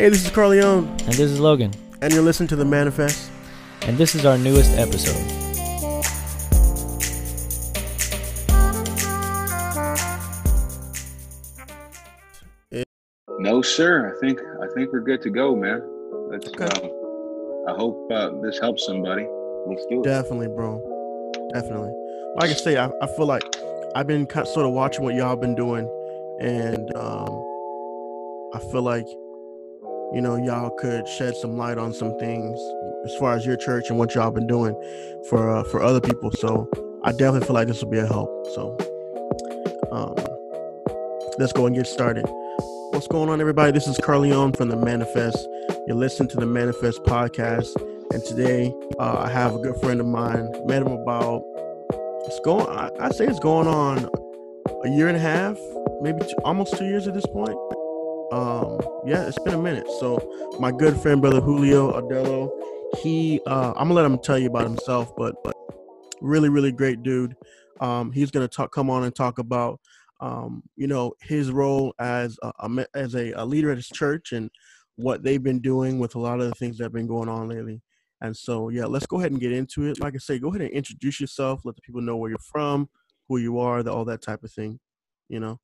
Hey, this is Carleone, And this is Logan. and you're listening to The Manifest. And this is our newest episode. No, sir. I think I think we're good to go, man. Let's. Okay. Um, I hope uh, this helps somebody. Let's do it. Definitely, bro. Definitely. Like I say, I, I feel like I've been kind sort of watching what y'all been doing, and um, I feel like you know y'all could shed some light on some things as far as your church and what y'all been doing for uh, for other people. So I definitely feel like this will be a help. So um, let's go and get started. What's going on, everybody? This is Carleone from the Manifest. You're listening to the Manifest podcast, and today uh, I have a good friend of mine. Met him about it's going. I, I say it's going on a year and a half, maybe two, almost two years at this point. Um, yeah, it's been a minute. So my good friend, brother Julio Adello, he uh, I'm gonna let him tell you about himself, but but really, really great dude. Um, he's gonna talk, come on and talk about um, you know, his role as a, a as a, a leader at his church and what they've been doing with a lot of the things that have been going on lately. And so, yeah, let's go ahead and get into it. Like I say, go ahead and introduce yourself. Let the people know where you're from, who you are, the, all that type of thing. You know.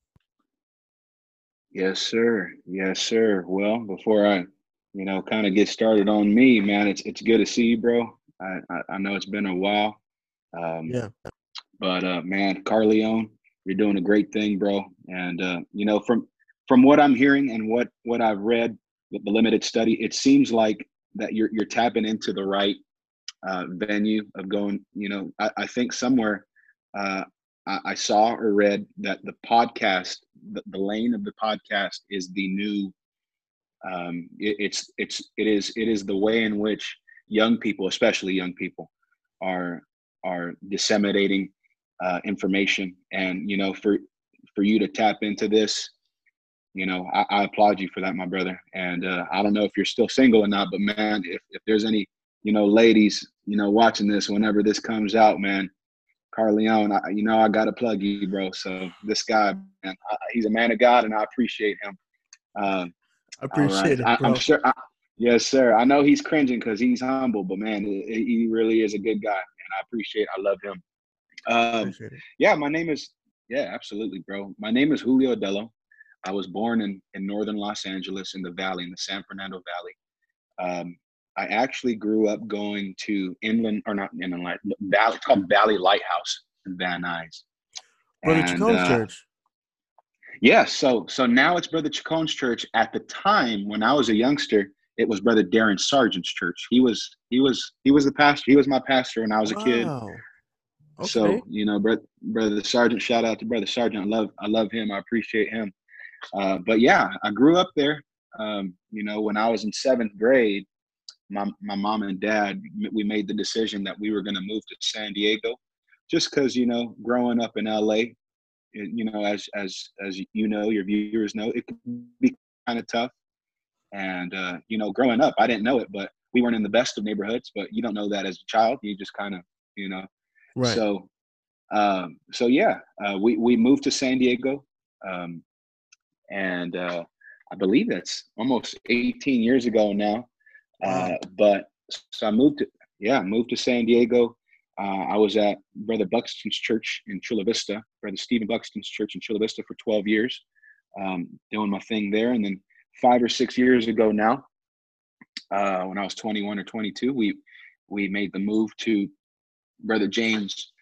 Yes, sir. Yes, sir. Well, before I, you know, kind of get started on me, man, it's it's good to see you, bro. I I, I know it's been a while. Um, Yeah. But uh, man, Carleone, you're doing a great thing, bro. And uh, you know, from from what I'm hearing and what what I've read, with the limited study, it seems like that you're you're tapping into the right uh, venue of going. You know, I, I think somewhere uh, I, saw or read that the podcast, the, the lane of the podcast, is the new. Um, it, it's it's it is it is the way in which young people, especially young people, are are disseminating uh, information and you know for for you to tap into this you know I, I applaud you for that my brother and uh, i don't know if you're still single or not but man if, if there's any you know ladies you know watching this whenever this comes out man carleone I, you know i gotta plug you bro so this guy man I, he's a man of god and i appreciate him um, I appreciate I, it, bro. i'm sure I, yes sir i know he's cringing because he's humble but man he really is a good guy and i appreciate i love him um, yeah, my name is yeah, absolutely, bro. My name is Julio Adello. I was born in in northern Los Angeles in the valley, in the San Fernando Valley. Um, I actually grew up going to inland or not inland light valley it's called Valley Lighthouse in Van Nuys. Brother And, Chacon's uh, church. Yeah, so so now it's Brother Chacon's church. At the time when I was a youngster, it was Brother Darren Sargent's church. He was he was he was the pastor. He was my pastor when I was a kid. Okay. So you know, brother, brother Sargent, shout out to brother Sargent. I love, I love him. I appreciate him. Uh, but yeah, I grew up there. Um, you know, when I was in seventh grade, my my mom and dad we made the decision that we were going to move to San Diego, just because you know, growing up in LA, it- you know, as as as you know, your viewers know, it can be kind of tough. And uh, you know, growing up, I didn't know it, but we weren't in the best of neighborhoods. But you don't know that as a child. You just kind of, you know, right. so, um, so yeah, uh, we we moved to San Diego, um, and uh, I believe that's almost 18 years ago now. Uh, but so I moved to yeah, moved to San Diego. Uh, I was at Brother Buxton's church in Chula Vista, Brother Stephen Buxton's church in Chula Vista for 12 years, um, doing my thing there. And then five or six years ago now, uh, when I was 21 or 22, we we made the move to Brother James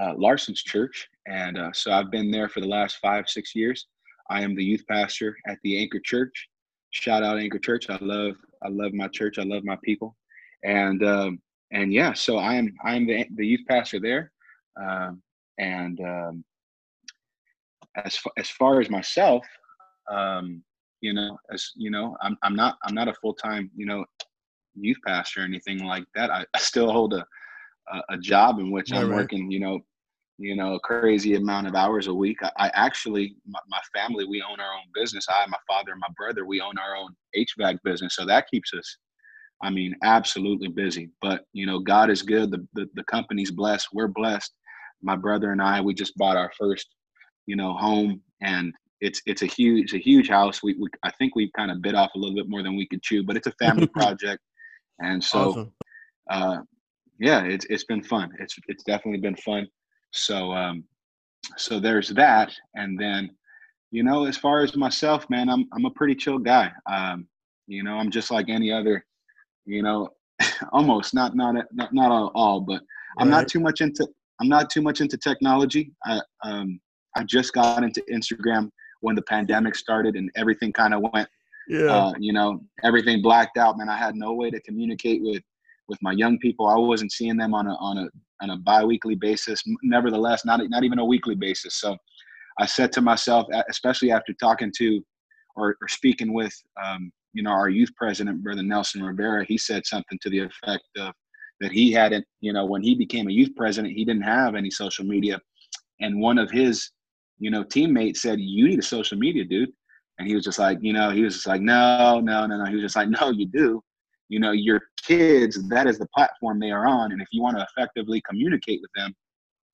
uh, Larson's church, and uh, so I've been there for the last five, six years. I am the youth pastor at the Anchor Church. Shout out Anchor Church. I love, I love my church. I love my people, and um, and yeah, so I am, I am the the youth pastor there, um, and um, as fa- as far as myself, um, you know, as you know, I'm I'm not I'm not a full time you know youth pastor or anything like that. I, I still hold a a, a job in which Right, I'm right. working, you know, you know, a crazy amount of hours a week. I, I actually, my, my family, we own our own business. I, my father, and my brother, we own our own HVAC business, so that keeps us, I mean, absolutely busy. But you know, God is good. The the, the company's blessed. We're blessed. My brother and I, we just bought our first, you know, home, and it's it's a huge it's a huge house. We, we I think we kind of bit off a little bit more than we could chew, but it's a family project, and so Awesome. uh, yeah, it's it's been fun. It's it's definitely been fun. So um, so there's that, and then you know, as far as myself, man, I'm I'm a pretty chill guy. Um, you know, I'm just like any other, you know, almost not not not not all, but I'm not too much into I'm not too much into technology. I um I just got into Instagram when the pandemic started and everything kind of went Yeah. uh, you know everything blacked out man i had no way to communicate with with my young people i wasn't seeing them on a on a on a bi-weekly basis nevertheless not not even a weekly basis so i said to myself especially after talking to or, or speaking with um, you know our youth president brother nelson rivera he said something to the effect of that he hadn't you know when he became a youth president he didn't have any social media and one of his you know teammates said you need a social media dude and he was just like, you know, he was just like, no, no, no, no. He was just like, no, you do. You know, your kids, that is the platform they are on. And if you want to effectively communicate with them,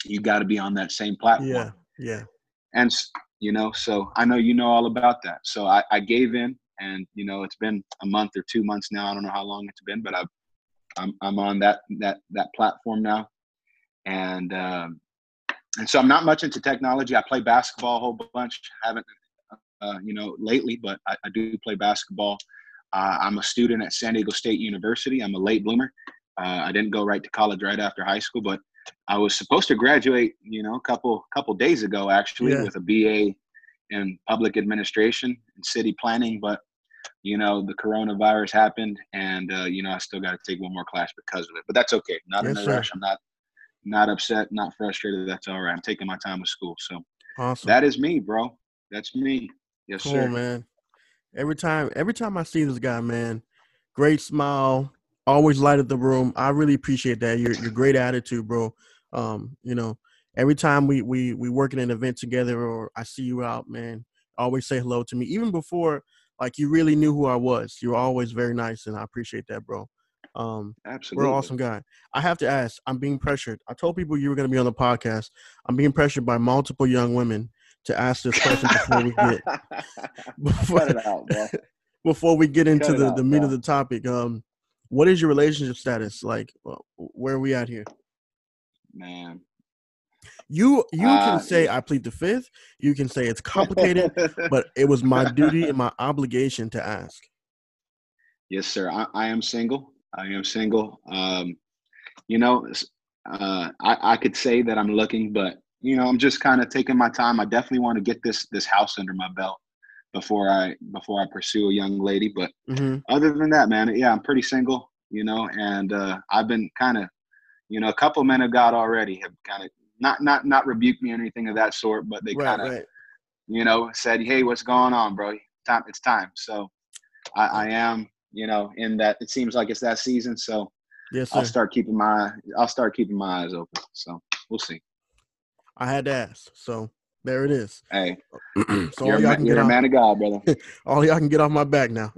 you got to be on that same platform. yeah. Yeah. And, you know, so I know you know all about that. So I, I gave in and, you know, it's been a month or two months now. I don't know how long it's been, but I've, I'm, I'm on that, that, that platform now. And, um, and so I'm not much into technology. I play basketball a whole bunch. haven't uh, you know, lately, but I, I do play basketball. Uh, I'm a student at San Diego State University. I'm a late bloomer. Uh, I didn't go right to college right after high school, but I was supposed to graduate, you know, a couple couple days ago actually Yeah. with a BA in public administration and city planning. But you know, the coronavirus happened, and uh, you know, I still got to take one more class because of it. But that's okay. Not in a rush. I'm not not upset, not frustrated. That's all right. I'm taking my time with school. So Awesome. that is me, bro. That's me. Yes, cool, sir. man. Every time, every time I see this guy, man, great smile, always light lighted the room. I really appreciate that. Your your great attitude, bro. Um, you know, every time we we we work in an event together or I see you out, man, always say hello to me. Even before like you really knew who I was. You're always very nice, and I appreciate that, bro. Um, Absolutely. we're an awesome guy. I have to ask. I'm being pressured. I told people you were going to be on the podcast. I'm being pressured by multiple young women to ask this question before we get before, out, before we get into Cut the, out, the meat bro. of the topic. Um, what is your relationship status like? uh, Where are we at here? Man. You you Uh, can say I plead the fifth. You can say it's complicated, but it was my duty and my obligation to ask. yes, sir. I, I am single. I am single. Um, you know, uh, I, I could say that I'm looking, but you know, I'm just kind of taking my time. I definitely want to get this this house under my belt before I before I pursue a young lady. But hmm other than that, man, yeah, I'm pretty single. You know, and uh, I've been kind of, you know, a couple men of God already have kind of not not not rebuked me or anything of that sort, but they Right, kind of right. you know, said, "Hey, what's going on, bro? Time, it's time." So, I, I am, you know, in that. It seems like it's that season, so Yes, sir. I'll start keeping my, I'll start keeping my eyes open. So we'll see. I had to ask. So there it is. Hey, so you're, all y'all can you're get a off, man of God, brother. all y'all can get off my back now.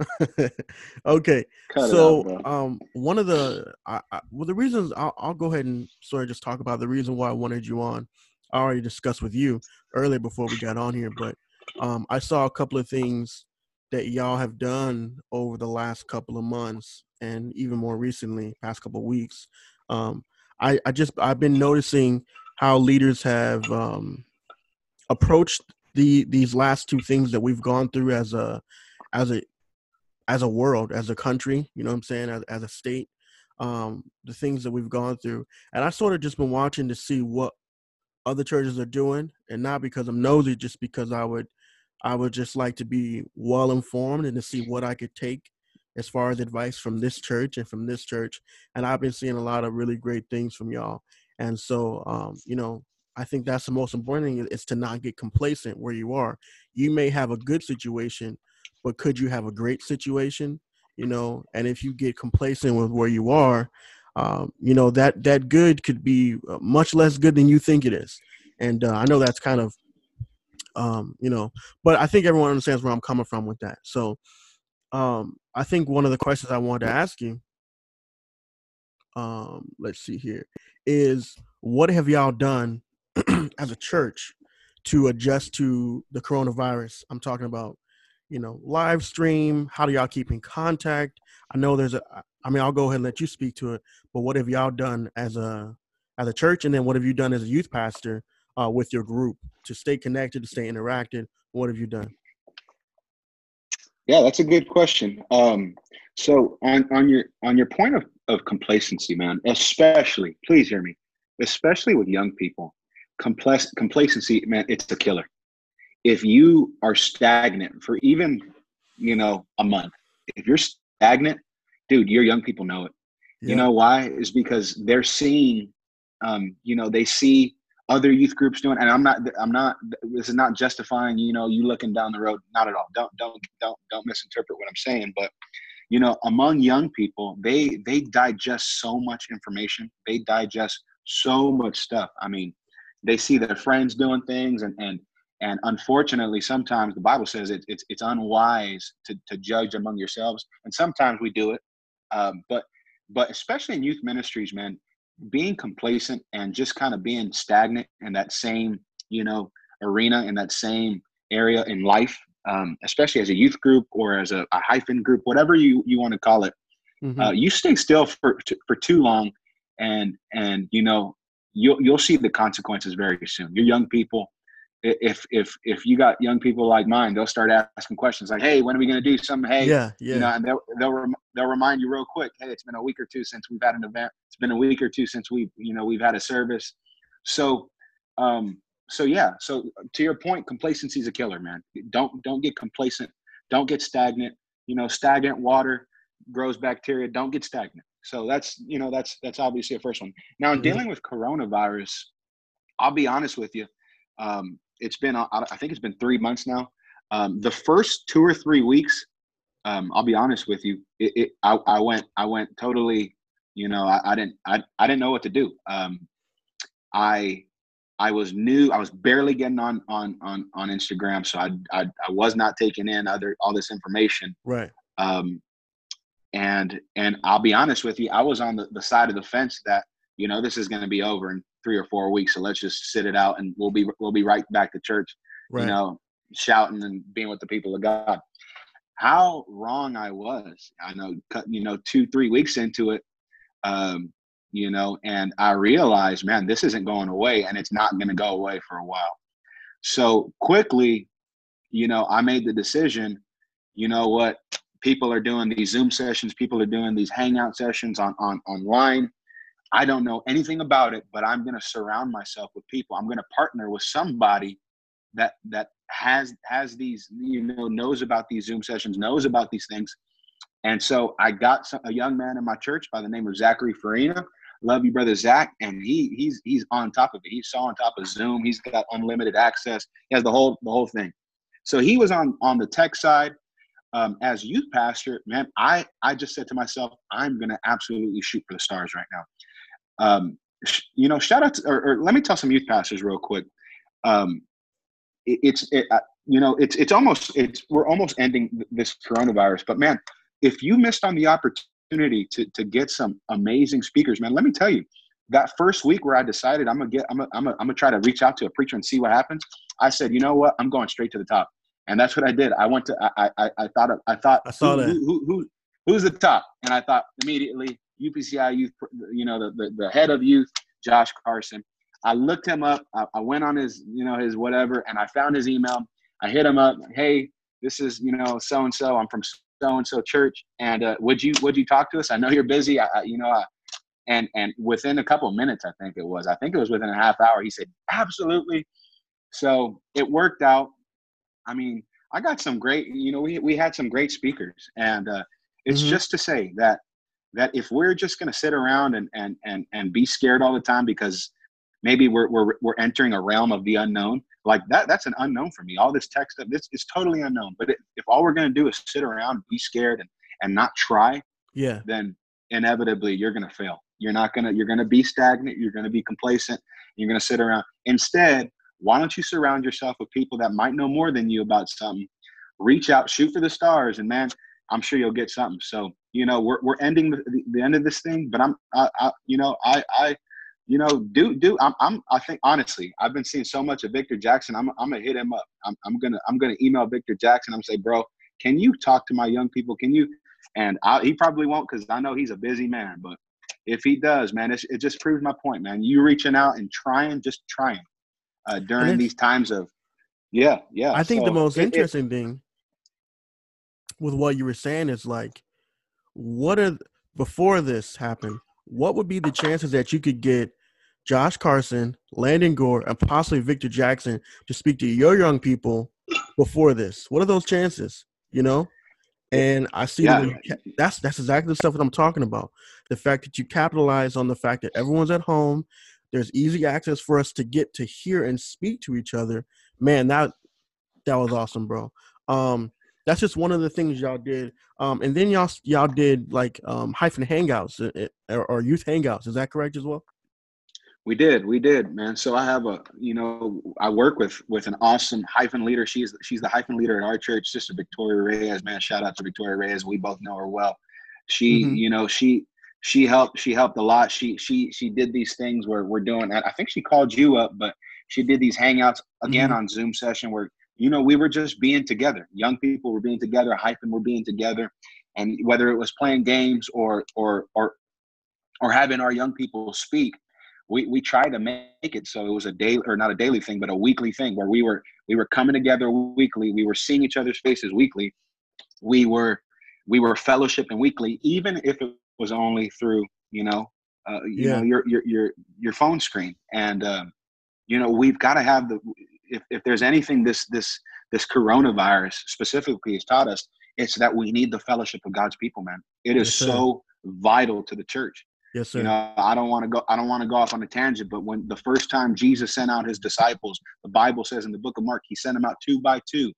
okay. Cut so out, um one of the I, I, well the reasons I'll, I'll go ahead and sort of just talk about the reason why I wanted you on. I already discussed with you earlier before we got on here, but um I saw a couple of things that y'all have done over the last couple of months and even more recently, past couple of weeks. Um I, I just I've been noticing how leaders have um approached the these last two things that we've gone through as a as a as a world, as a country, you know what I'm saying, as, as a state, um, the things that we've gone through. And I sort of just been watching to see what other churches are doing, and not because I'm nosy, just because I would I would just like to be well informed and to see what I could take as far as advice from this church and from this church. And I've been seeing a lot of really great things from y'all. And so um, you know, I think that's the most important thing is to not get complacent where you are. You may have a good situation, but could you have a great situation? You know, and if you get complacent with where you are, um, you know that that good could be uh, much less good than you think it is. And uh, I know that's kind of, um, you know, but I think everyone understands where I'm coming from with that. So, um, I think one of the questions I wanted to ask you, um, let's see here, is what have y'all done as a church to adjust to the coronavirus? I'm talking about, you know, live stream. How do y'all keep in contact? I know there's a. I mean, I'll go ahead and let you speak to it. But what have y'all done as a as a church, and then what have you done as a youth pastor uh, with your group to stay connected, to stay interacted? What have you done? Yeah, that's a good question. Um, so on on your on your point of, of complacency, man, especially, please hear me, especially with young people, complex complacency, man, it's a killer. If you are stagnant for even, you know, a month, if you're stagnant, dude, your young people know it. Yeah. You know why? Is because they're seeing, um, you know, they see other youth groups doing and i'm not i'm not this is not justifying you know you looking down the road not at all don't don't don't don't misinterpret what i'm saying but you know among young people they they digest so much information. They digest so much stuff. I mean they see their friends doing things and and and unfortunately sometimes the bible says it, it's it's unwise to, to judge among yourselves. And sometimes we do it. Um, but but especially in youth ministries man being complacent and just kind of being stagnant in that same you know arena in that same area in life um, especially as a youth group or as a, a hyphen group whatever you, you want to call it mm-hmm. uh, you stay still for, for too long and and you know you'll you'll see the consequences very soon you're young people if if if you got young people like mine, they'll start asking questions like, "Hey, when are we going to do something?" Hey, yeah, yeah. You know, and they'll they'll, rem- they'll remind you real quick. Hey, it's been a week or two since we've had an event. It's been a week or two since we've, you know we've had a service. So, um, so yeah. So to your point, complacency is a killer, man. Don't don't get complacent. Don't get stagnant. You know, stagnant water grows bacteria. Don't get stagnant. So that's you know that's that's obviously a first one. Now, in mm-hmm. dealing with coronavirus, I'll be honest with you. Um, it's been I think it's been three months now. Um, the first two or three weeks, um, I'll be honest with you, it, it I, I, went I went totally, you know, I, I didn't I, I didn't know what to do. Um, I I was new. I was barely getting on on on on Instagram, so I I, I was not taking in other all this information. Right. Um, and and I'll be honest with you, I was on the, the side of the fence that you know this is going to be over in three or four weeks so let's just sit it out and we'll be we'll be right back to church right. you know shouting and being with the people of god how wrong i was i know you know two three weeks into it um you know and i realized man this isn't going away and it's not going to go away for a while so quickly you know i made the decision you know what people are doing these zoom sessions people are doing these hangout sessions on on online I don't know anything about it, but I'm going to surround myself with people. I'm going to partner with somebody that that has has these you know knows about these Zoom sessions, knows about these things. And so I got some, a young man in my church by the name of Zachary Farina. Love you, brother Zach, and he he's he's on top of it. He's on top of Zoom. He's got unlimited access. He has the whole the whole thing. So he was on on the tech side. Um, as youth pastor, man, I I just said to myself, I'm gonna absolutely shoot for the stars right now. Um, you know, shout out to, or, or, let me tell some youth pastors real quick. Um, it, it's, it, uh, you know, it's, it's almost, it's, we're almost ending this coronavirus, but man, if you missed on the opportunity to, to get some amazing speakers, man, let me tell you, that first week where I decided I'm gonna get, I'm gonna, I'm gonna, I'm gonna try to reach out to a preacher and see what happens. I said, you know what, I'm going straight to the top, and that's what I did. I went to, I, I, I thought, I thought, I saw who, that. Who, who, who, who's the top? And I thought immediately, UPCI youth, you know, the, the, the head of youth, Josh Carson. I looked him up. I, I, went on his, you know, his whatever, and I found his email. I hit him up. Hey, this is, you know, so and so. I'm from so and so church, and uh, would you would you talk to us? I know you're busy. I, you know, I, and and within a couple of minutes, I think it was. I think it was within a half hour. He said, absolutely. So it worked out. I mean, I got some great. You know, we we had some great speakers, and uh, it's mm-hmm. just to say that that if we're just going to sit around and, and, and, and be scared all the time because maybe we're, we're, we're entering a realm of the unknown, like that, that's an unknown for me. All this tech stuff, this is totally unknown. But if all we're going to do is sit around, be scared and, and not try, yeah, then inevitably you're going to fail. You're not going to, you're going to be stagnant. You're going to be complacent. You're going to sit around. Instead, why don't you surround yourself with people that might know more than you about something? Reach out, shoot for the stars, and man, I'm sure you'll get something. So, you know, we're, we're ending the, the end of this thing, but I'm, I, I, you know, I, I, you know, do do. I'm, I'm I think honestly, I've been seeing so much of Victor Jackson. I'm I'm gonna hit him up. I'm I'm gonna I'm gonna email Victor Jackson. I'm gonna say, bro, can you talk to my young people? Can you? And I, he probably won't because I know he's a busy man. But if he does, man, it just proves my point, man. You reaching out and trying, just trying uh, during these times of, yeah, yeah. I think so the most it, interesting it, thing with what you were saying is like, what are before this happened? What would be the chances that you could get Josh Carson, Landon Gore, and possibly Victor Jackson to speak to your young people before this? What are those chances? You know, and I see yeah. that that's that's exactly the stuff that I'm talking about. The fact that you capitalize on the fact that everyone's at home, there's easy access for us to get to hear and speak to each other. Man, that that was awesome, bro. Um, that's just one of the things y'all did. Um, and then y'all y'all did like um, hyphen hangouts uh, uh, or, or youth hangouts. Is that correct as well? We did, we did, man. So I have a, you know, I work with with an awesome hyphen leader. She's she's the hyphen leader at our church, Sister Victoria Reyes. Man, shout out to Victoria Reyes. We both know her well. She, mm-hmm. you know, she she helped she helped a lot. She she she did these things where we're doing. I think she called you up, but she did these hangouts again mm-hmm. on Zoom session where you know we were just being together. Young people were being together. Hyphen were being together, and whether it was playing games or or or or having our young people speak we we tried to make it so it was a daily or not a daily thing, but a weekly thing where we were we were coming together weekly. We were seeing each other's faces weekly. We were we were fellowshipping weekly, even if it was only through you know uh, you yeah. know your your your your phone screen. And um, you know we've got to have the if if there's anything this this this coronavirus specifically has taught us, it's that we need the fellowship of God's people, man. It is yes, so vital to the church. Yes, sir. You know, I don't want to go. I don't want to go off on a tangent, but when the first time Jesus sent out his disciples, the Bible says in the book of Mark, he sent them out two by two,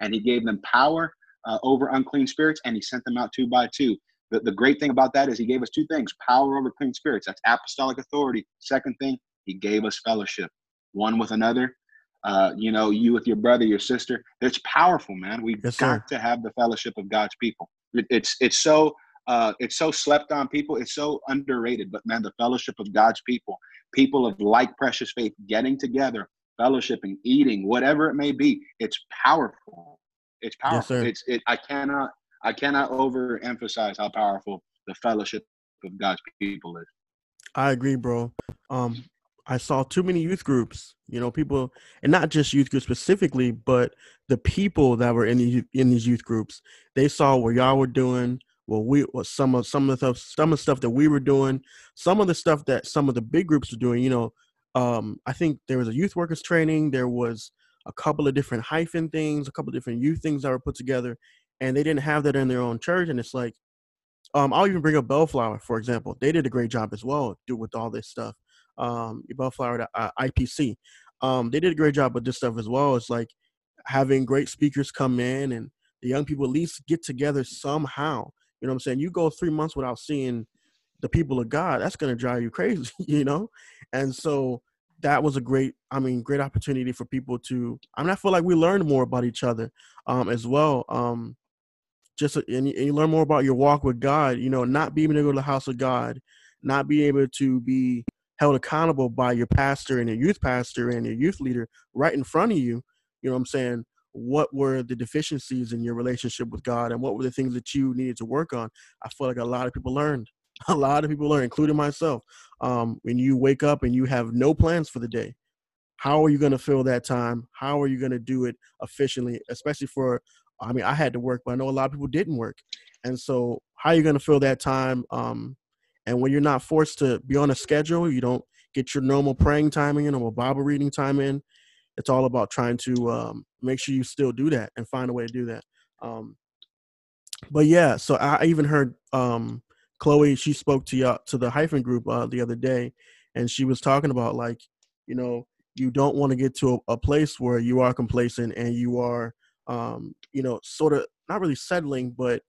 and he gave them power uh, over unclean spirits, and he sent them out two by two. The, the great thing about that is he gave us two things: power over clean spirits. That's apostolic authority. Second thing, he gave us fellowship, one with another. Uh, you know, you with your brother, your sister. It's powerful, man. We've yes, got to have the fellowship of God's people. It, it's it's so uh, it's so slept on people it's so underrated but man the fellowship of god's people people of like precious faith getting together fellowshipping eating whatever it may be it's powerful. It's powerful. yes, it's it i cannot i cannot overemphasize how powerful the fellowship of god's people is. I agree bro. Um i saw too many youth groups you know people and not just youth groups specifically but the people that were in the in these youth groups. They saw what y'all were doing well we well, some of some of the stuff some of the stuff that we were doing some of the stuff that some of the big groups were doing you know um i think there was a youth workers training there was a couple of different hyphen things a couple of different youth things that were put together and they didn't have that in their own church and it's like um i'll even bring up bellflower for example they did a great job as well do with all this stuff um bellflower uh, ipc um they did a great job with this stuff as well it's like having great speakers come in and the young people at least get together somehow you know what I'm saying? You go three months without seeing the people of God, that's gonna drive you crazy, you know? And so that was a great, I mean, great opportunity for people to I mean, I feel like we learned more about each other um as well. Um just and you, and you learn more about your walk with God, you know, not being able to go to the house of God, not being able to be held accountable by your pastor and your youth pastor and your youth leader right in front of you. You know what I'm saying? What were the deficiencies in your relationship with God and what were the things that you needed to work on. I feel like a lot of people learned. A lot of people learn, including myself. Um, when you wake up and you have no plans for the day, how are you going to fill that time? How are you going to do it efficiently? Especially for, I mean, I had to work, but I know a lot of people didn't work. And so, how are you going to fill that time? Um, and when you're not forced to be on a schedule, you don't get your normal praying time in or Bible reading time in it's all about trying to um, make sure you still do that and find a way to do that. Um, but yeah, so I even heard um, Chloe. She spoke to y'all, to the hyphen group uh, the other day, and she was talking about like, you know, you don't want to get to a, a, place where you are complacent and you are, um, you know, sort of not really settling, but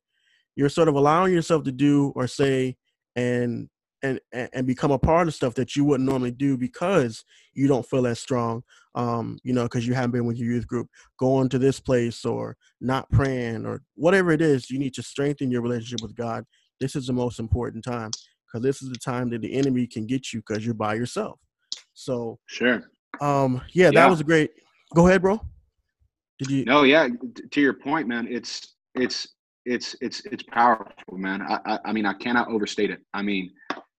you're sort of allowing yourself to do or say and and and become a part of stuff that you wouldn't normally do because you don't feel as strong um you know because you haven't been with your youth group going to this place or not praying or whatever it is you need to strengthen your relationship with god this is the most important time because this is the time that the enemy can get you because you're by yourself. So sure. Um, yeah, that Yeah. was a great. Go ahead, bro. Did you? No, yeah. To your point, man, it's it's it's it's it's powerful, man. I I, I mean, I cannot overstate it. I mean,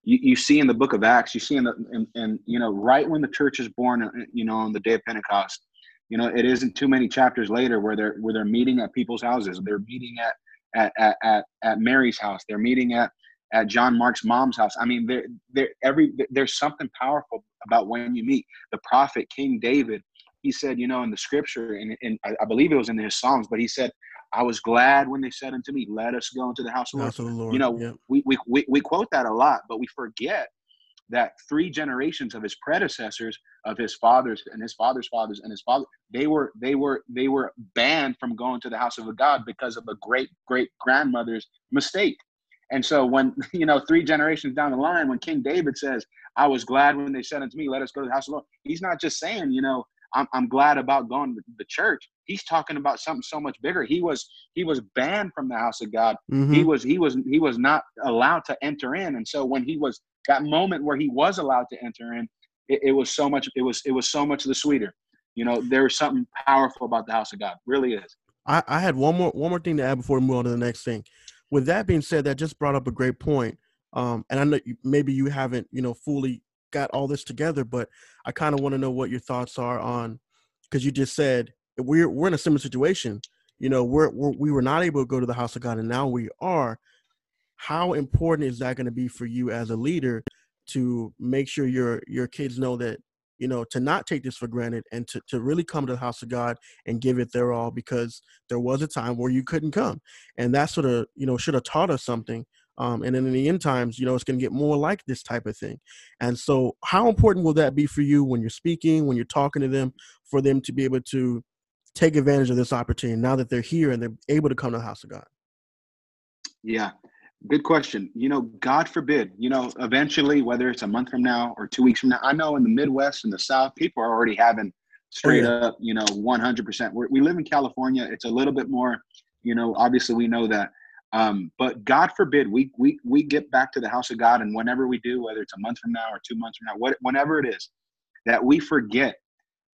you, you see in the Book of Acts, you see in the and, you know right when the church is born, uh, you know, on the day of Pentecost, you know, it isn't too many chapters later where they're where they're meeting at people's houses. They're meeting at at at at, at Mary's house. They're meeting at at John Mark's mom's house. I mean, there there every there's something powerful about when you meet the prophet King David he said, you know, in the scripture, and, and I, I believe it was in his Psalms, but he said, I was glad when they said unto me, Let us go into the house of the Lord. Of the Lord. You know, yeah. We, we, we, we quote that a lot, but we forget that three generations of his predecessors, of his fathers and his father's fathers and his father, they were they were they were banned from going to the house of a God because of a great great grandmother's mistake. And so when you know three generations down the line, when King David says, "I was glad when they said unto me, Let us go to the house of the Lord," he's not just saying, you know, I'm, I'm glad about going to the church. He's talking about something so much bigger. He was he was banned from the house of God. Mhm. He was he was he was not allowed to enter in. And so when he was that moment where he was allowed to enter in, it, it was so much it was it was so much the sweeter. You know, there was something powerful about the house of God. Really is. I, I had one more one more thing to add before we move on to the next thing. With that being said, that just brought up a great point. Um, and I know you, maybe you haven't, you know, fully got all this together, but I kind of want to know what your thoughts are on because you just said we're we're in a similar situation. You know, we're, we're we were not able to go to the house of God, and now we are. How important is that going to be for you as a leader to make sure your your kids know that you know to not take this for granted and to, to really come to the house of God and give it their all because there was a time where you couldn't come and that sort of you know should have taught us something um, and then in the end times you know it's going to get more like this type of thing and so how important will that be for you when you're speaking when you're talking to them for them to be able to take advantage of this opportunity now that they're here and they're able to come to the house of god Yeah. Good question. You know, God forbid, you know, eventually, whether it's a month from now or two weeks from now, I know in the Midwest and the South, people are already having straight yeah. up, you know, 100%. We're, we live in California. It's a little bit more, you know, obviously we know that. Um, but God forbid we, we, we get back to the house of God. And whenever we do, whether it's a month from now or two months from now, what, whenever it is, that we forget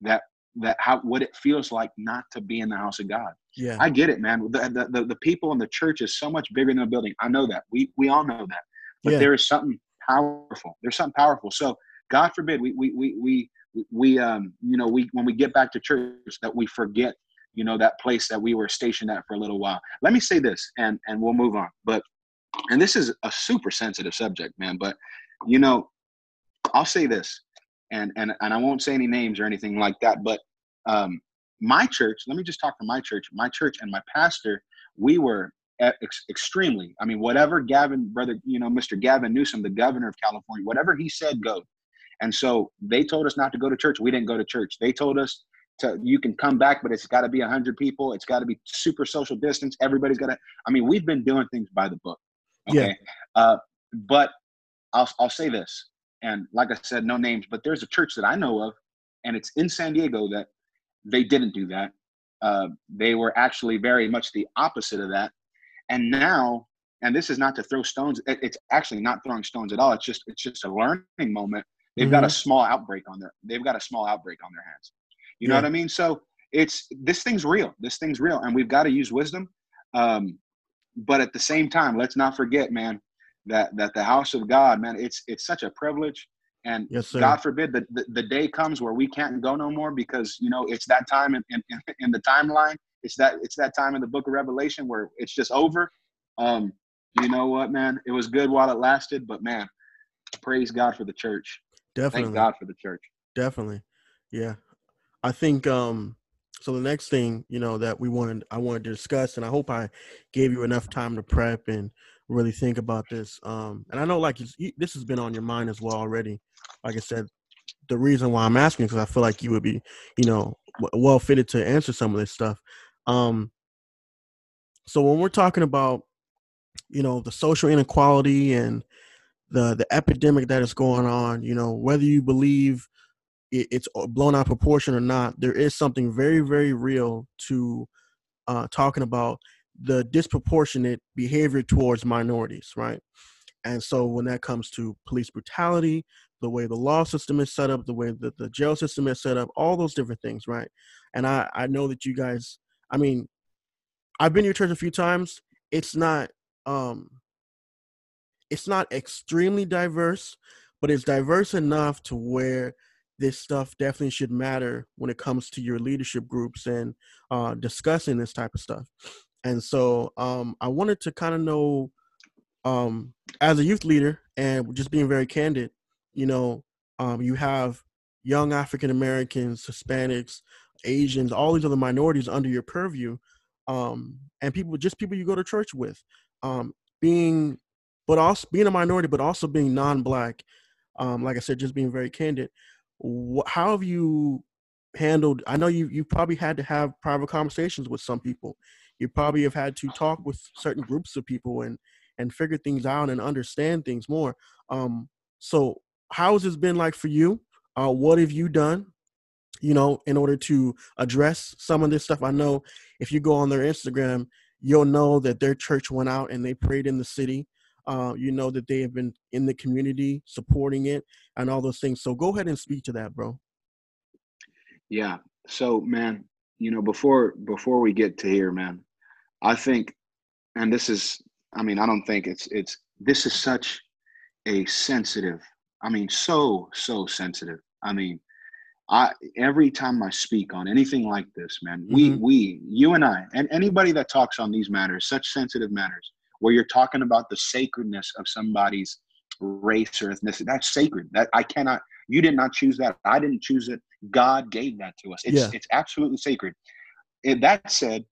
that, that how, what it feels like not to be in the house of God. yeah I get it, man. The, the, the, people in the church is so much bigger than the building. I know that. We we all know that. But Yeah. there is something powerful. There's something powerful. So God forbid we we we we we um you know we when we get back to church that we forget you know that place that we were stationed at for a little while. Let me say this and and we'll move on. But and this is a super sensitive subject, man. But you know, I'll say this, and and and I won't say any names or anything like that. But um, my church, let me just talk for my church. My church and my pastor, we were ex- extremely. I mean, whatever Gavin, brother, you know, Mr. Gavin Newsom, the governor of California, whatever he said, go. And so they told us not to go to church. We didn't go to church. They told us to you can come back, but it's got to be hundred people. It's got to be super social distance. Everybody's got to. I mean, we've been doing things by the book. Yeah. Uh, but I'll I'll say this, and like I said, no names, but there's a church that I know of, and it's in San Diego that they didn't do that. Uh, they were actually very much the opposite of that. And now, and this is not to throw stones. it- It's actually not throwing stones at all. It's just it's just a learning moment. They've got a small outbreak on their they've got a small outbreak on their hands. You know Yeah. what I mean? So it's this thing's real. This thing's real, and we've got to use wisdom. Um, but at the same time, let's not forget, man, that that the house of God, man, it's it's such a privilege. And Yes. God forbid that the, the day comes where we can't go no more because you know it's that time in, in, in the timeline. It's that it's that time in the book of Revelation where it's just over. Um, you know what, man? It was good while it lasted, but man, praise God for the church. definitely Thank God for the church. definitely yeah i think um so the next thing you know that we wanted i wanted to discuss and i hope i gave you enough time to prep and really think about this um and i know like this has been on your mind as well already. Like i said the reason why i'm asking because i feel like you would be you know well fitted to answer some of this stuff um so when we're talking about you know the social inequality and the the epidemic that is going on you know whether you believe it's blown out of proportion or not there is something very very real to uh, talking about the disproportionate behavior towards minorities right And so when that comes to police brutality, the way the law system is set up, the way that the jail system is set up, all those different things, right? And I, I know that you guys, I mean, I've been to your church a few times. It's not um it's not extremely diverse, but it's diverse enough to where this stuff definitely should matter when it comes to your leadership groups and uh, discussing this type of stuff. And so um, I wanted to kind of know, um, as a youth leader, and just being very candid, you know, um, you have young African Americans, Hispanics, Asians, all these other minorities under your purview, um, and people, just people you go to church with, um, being, but also being a minority, but also being non-black. Um, like I said, just being very candid. Wh- how have you handled? I know you you probably had to have private conversations with some people. You probably have had to talk with certain groups of people and and figure things out and understand things more. Um, so how has this been like for you? Uh, what have you done? You know, in order to address some of this stuff, I know if you go on their Instagram, you'll know that their church went out and they prayed in the city. Uh, you know that they have been in the community supporting it and all those things. So go ahead and speak to that, bro. Yeah. So, man, you know, before before we get to here, man, I think, and this is, I mean, I don't think it's it's this is such a sensitive. I mean, so so sensitive. I mean, I every time I speak on anything like this, man, we Mhm. we you and I and anybody that talks on these matters, such sensitive matters, where you're talking about the sacredness of somebody's race or ethnicity, that's sacred. That I cannot. You did not choose that. I didn't choose it. God gave that to us. It's Yeah. it's absolutely sacred. And that said,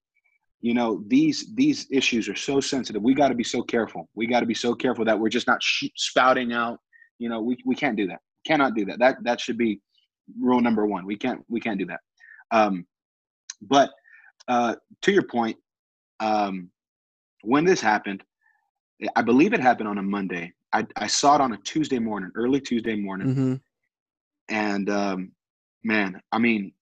you know these these issues are so sensitive. We got to be so careful. We got to be so careful that we're just not sh- spouting out. You know, we we can't do that. Cannot do that. That that should be rule number one. We can't we can't do that. Um, but uh, to your point, um, when this happened, I believe it happened on a Monday. I, I saw it on a Tuesday morning, early Tuesday morning, hmm and um, man, I mean,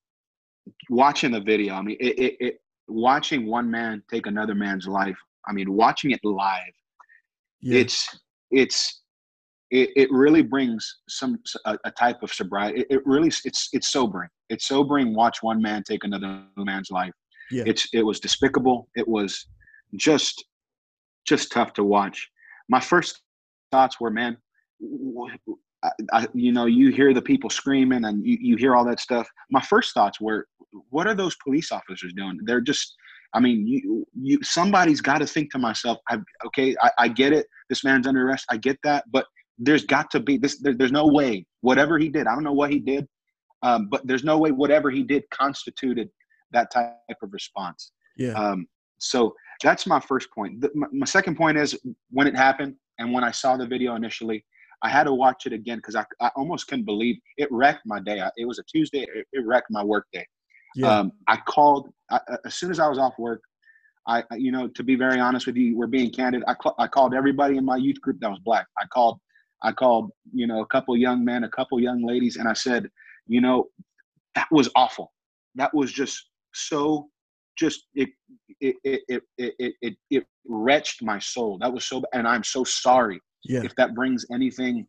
watching the video, I mean, it, it, it watching one man take another man's life. I mean, watching it live, Yeah. it's it's it, it really brings some a, a type of sobriety. It, it really it's it's sobering. It's sobering. Watch one man take another man's life. Yeah. It's it was despicable. It was just just tough to watch. My first thoughts were, man, I, I, you know, you hear the people screaming and you, you hear all that stuff. My first thoughts were, what are those police officers doing? They're just, I mean, you, you, somebody's got to think to myself, I, okay, I, I get it. This man's under arrest. I get that, but there's got to be this. There, there's no way, whatever he did, I don't know what he did, um, but there's no way whatever he did constituted that type of response. yeah. Um, so that's my first point. The, my, my second point is when it happened and when I saw the video initially, I had to watch it again because I, I almost couldn't believe it wrecked my day. I, it was a Tuesday. It, it wrecked my work day. yeah. Um, I called I, as soon as I was off work. I, you know, to be very honest with you, we're being candid. I, ca- I called everybody in my youth group that was black. I called, I called, you know, a couple young men, a couple young ladies, and I said, you know, that was awful. That was just so, just it, it, it, it, it, it, it, it wretched my soul. That was so, and I'm so sorry yeah. if that brings anything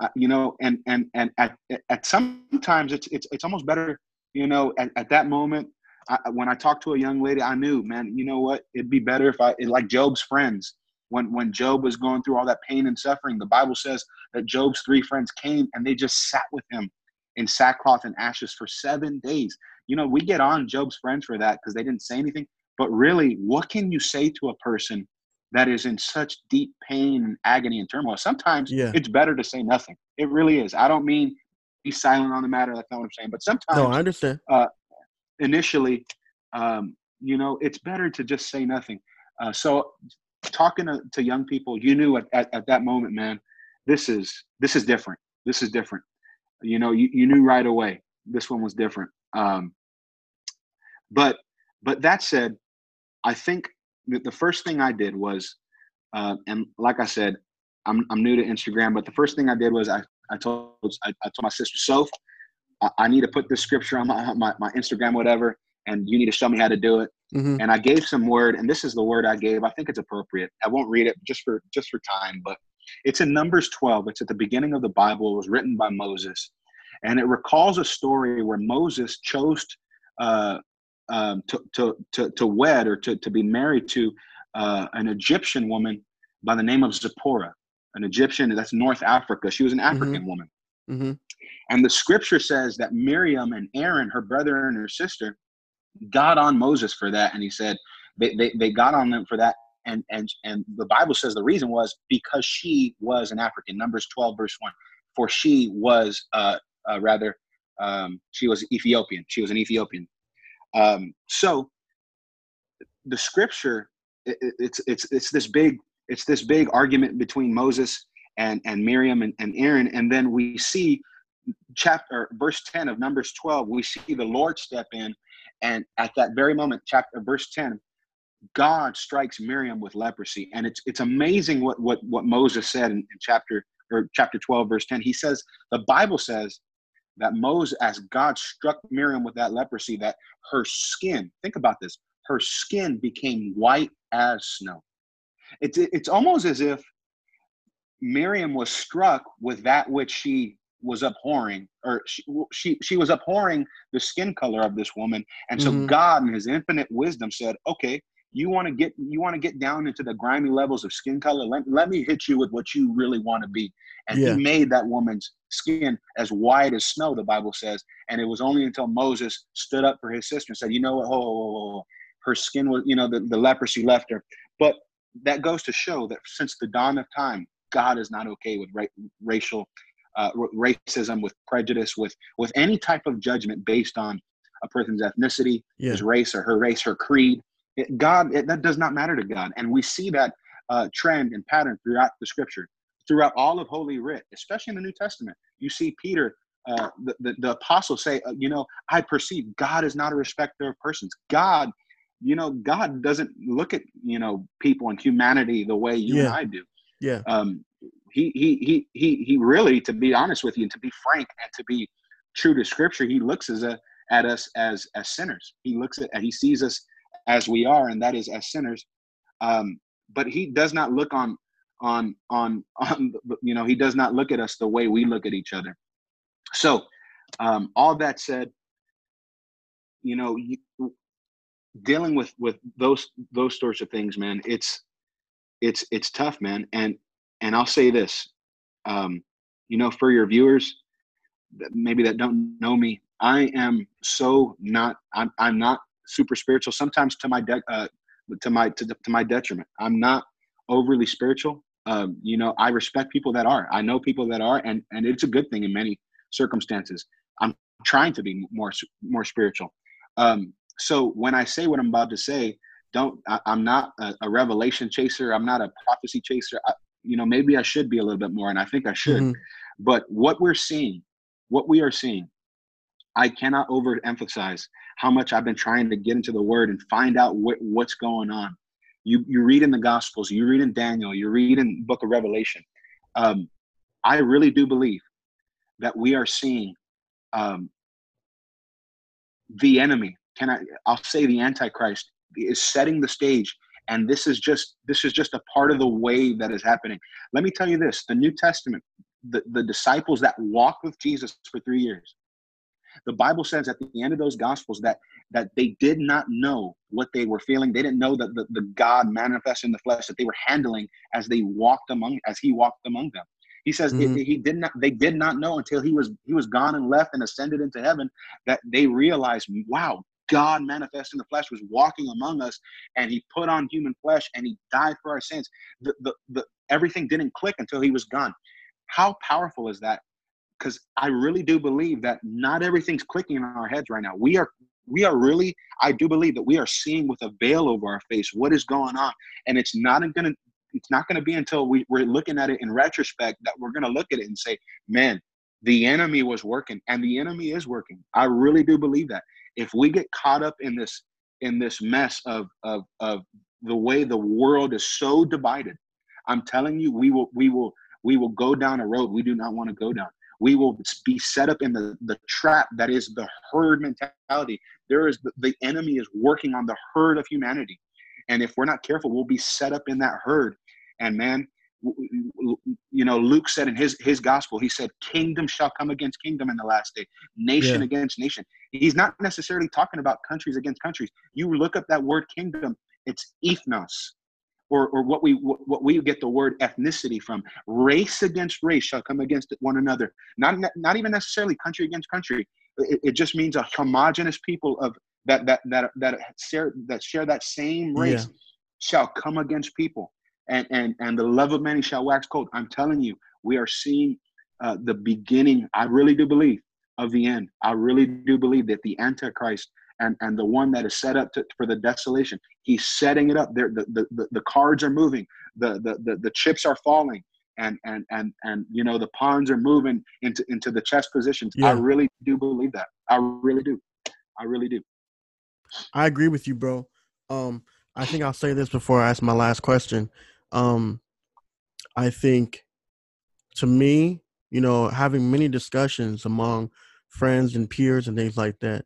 uh, you know and and and at at sometimes it's it's it's almost better you know at, at that moment I, when i talked to a young lady i knew man you know what it'd be better if i like job's friends when when job was going through all that pain and suffering the bible says that job's three friends came and they just sat with him in sackcloth and ashes for seven days you know we get on job's friends for that because they didn't say anything but really what can you say to a person that is in such deep pain and agony and turmoil. Sometimes Yeah. it's better to say nothing. It really is. I don't mean be silent on the matter. That's not what I'm saying. But sometimes No, I understand. initially, um, you know, it's better to just say nothing. Uh, so talking to, to young people, you knew at, at, at that moment, man, this is this is different. This is different. You know, you, you knew right away this one was different. Um, but but that said, I think that the first thing I did was, uh, and like I said, I'm I'm new to Instagram, but the first thing I did was I I told I, I told my sister Soph, I, I need to put this scripture on my, my my Instagram, whatever, and you need to show me how to do it. hmm And I gave some word, and this is the word I gave. I think it's appropriate. I won't read it just for just for time, but It's in Numbers 12. It's at the beginning of the Bible. It was written by Moses. And it recalls a story where Moses chose uh, um, to, to, to, to wed or to, to be married to uh, an Egyptian woman by the name of Zipporah, an Egyptian, that's North Africa. She was an mm-hmm. African mm-hmm. woman. Mm-hmm. And the scripture says that Miriam and Aaron, her brother and her sister, got on Moses for that. And he said, they, they, they got on them for that. And, and, and the Bible says the reason was because she was an African. Numbers 12, verse 1. For she was, uh, uh, rather, um, she was Ethiopian. She was an Ethiopian. Um, so the scripture, it, it's, it's, it's this big, it's this big argument between Moses and, and Miriam and, and Aaron. And then we see chapter verse 10 of numbers 12 we see the lord step in and at that very moment chapter verse 10 god strikes miriam with leprosy and it's it's amazing what what what moses said in, in chapter or chapter 12 verse 10 he says the bible says that moses as god struck miriam with that leprosy that her skin think about this her skin became white as snow it's it's almost as if miriam was struck with that which she was abhorring or she, she she was abhorring the skin color of this woman and so mm-hmm. god in his infinite wisdom said okay you want to get you want to get down into the grimy levels of skin color let, let me hit you with what you really want to be and yeah. he made that woman's skin as white as snow the bible says and it was only until moses stood up for his sister and said you know what oh, her skin was you know the, the leprosy left her but that goes to show that since the dawn of time god is not okay with ra- racial uh, racism, with prejudice, with with any type of judgment based on a person's ethnicity, yeah. his race or her race, her creed. It, God, it, that does not matter to God, and we see that uh, trend and pattern throughout the Scripture, throughout all of Holy Writ, especially in the New Testament. You see Peter, uh, the, the, the apostles say, uh, you know, I perceive God is not a respecter of persons. God, you know, God doesn't look at you know people and humanity the way you yeah. and I do. Yeah. Um, he he he he he really, to be honest with you, and to be frank and to be true to Scripture, he looks as a at us as as sinners. He looks at and he sees us as we are, and that is as sinners. Um, but he does not look on on on on you know he does not look at us the way we look at each other. So, um, all that said, you know, you, dealing with with those those sorts of things, man, it's it's it's tough, man. And and I'll say this, um, you know, for your viewers, maybe that don't know me, I am so not. I'm I'm not super spiritual. Sometimes to my de- uh, to my to, to my detriment. I'm not overly spiritual. Um, you know, I respect people that are. I know people that are, and and it's a good thing in many circumstances. I'm trying to be more more spiritual. Um, so when I say what I'm about to say, don't. I, am not a, a, revelation chaser. I'm not a prophecy chaser. I, you know, maybe I should be a little bit more, and I think I should. Mm-hmm. But what we're seeing, what we are seeing, I cannot overemphasize how much I've been trying to get into the Word and find out what, what's going on. You you read in the Gospels, you read in Daniel, you read in Book of Revelation. Um, I really do believe that we are seeing um, the enemy. Can I? I'll say the Antichrist is setting the stage and this is just this is just a part of the wave that is happening let me tell you this the new testament the, the disciples that walked with jesus for three years the bible says at the end of those gospels that that they did not know what they were feeling they didn't know that the, the god manifest in the flesh that they were handling as they walked among as he walked among them he says mm-hmm. he did not they did not know until he was he was gone and left and ascended into heaven that they realized wow God manifest in the flesh was walking among us and he put on human flesh and he died for our sins. The, the, the, everything didn't click until he was gone. How powerful is that? Because I really do believe that not everything's clicking in our heads right now. We are we are really, I do believe that we are seeing with a veil over our face what is going on. And it's not gonna it's not gonna be until we, we're looking at it in retrospect that we're gonna look at it and say, man, the enemy was working and the enemy is working. I really do believe that if we get caught up in this in this mess of of of the way the world is so divided i'm telling you we will we will we will go down a road we do not want to go down we will be set up in the, the trap that is the herd mentality there is the, the enemy is working on the herd of humanity and if we're not careful we'll be set up in that herd and man you know, Luke said in his his gospel, he said, "Kingdom shall come against kingdom in the last day, nation yeah. against nation." He's not necessarily talking about countries against countries. You look up that word kingdom; it's ethnos, or or what we what we get the word ethnicity from. Race against race shall come against one another. Not not even necessarily country against country. It, it just means a homogenous people of that that that that share that share that same race yeah. shall come against people and and and the love of many shall wax cold. I'm telling you, we are seeing uh, the beginning. I really do believe of the end. I really do believe that the Antichrist and and the one that is set up to, for the desolation, he's setting it up. There, the, the the the cards are moving. The the the, the chips are falling. And and and and you know the pawns are moving into into the chess positions. Yeah. I really do believe that. I really do. I really do. I agree with you, bro. Um, I think I'll say this before I ask my last question. Um, I think to me, you know, having many discussions among friends and peers and things like that,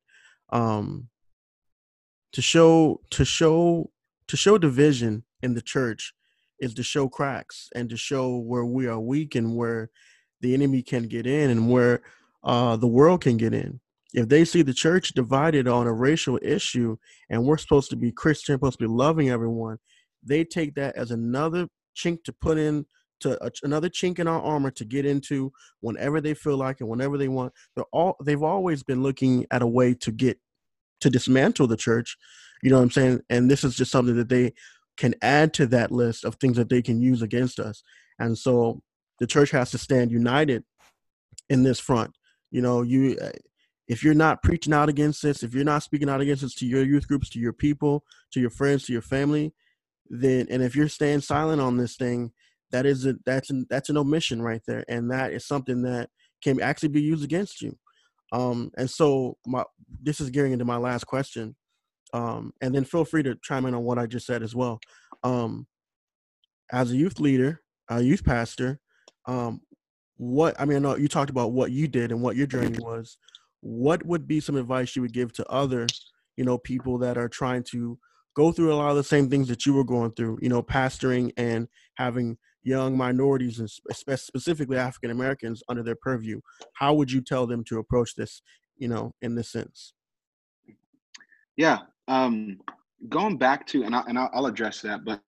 um, to show to show to show division in the church is to show cracks and to show where we are weak and where the enemy can get in and where uh, the world can get in. If they see the church divided on a racial issue and we're supposed to be Christian, supposed to be loving everyone, they take that as another chink to put in to a, another chink in our armor to get into whenever they feel like and whenever they want. They're all they've always been looking at a way to get to dismantle the church. You know what I'm saying? And this is just something that they can add to that list of things that they can use against us. And so the church has to stand united in this front. You know, you uh, if you're not preaching out against this, if you're not speaking out against this to your youth groups, to your people, to your friends, to your family, then and if you're staying silent on this thing, that is a that's an that's an omission right there, and that is something that can actually be used against you. Um, and so my this is gearing into my last question, um, and then feel free to chime in on what I just said as well. Um, as a youth leader, a youth pastor, um, what I mean, I know you talked about what you did and what your journey was. What would be some advice you would give to other, you know, people that are trying to go through a lot of the same things that you were going through, you know, pastoring and having young minorities and specifically African Americans under their purview. How would you tell them to approach this, you know, in this sense? Yeah, um, going back to, and, I, and I'll address that, but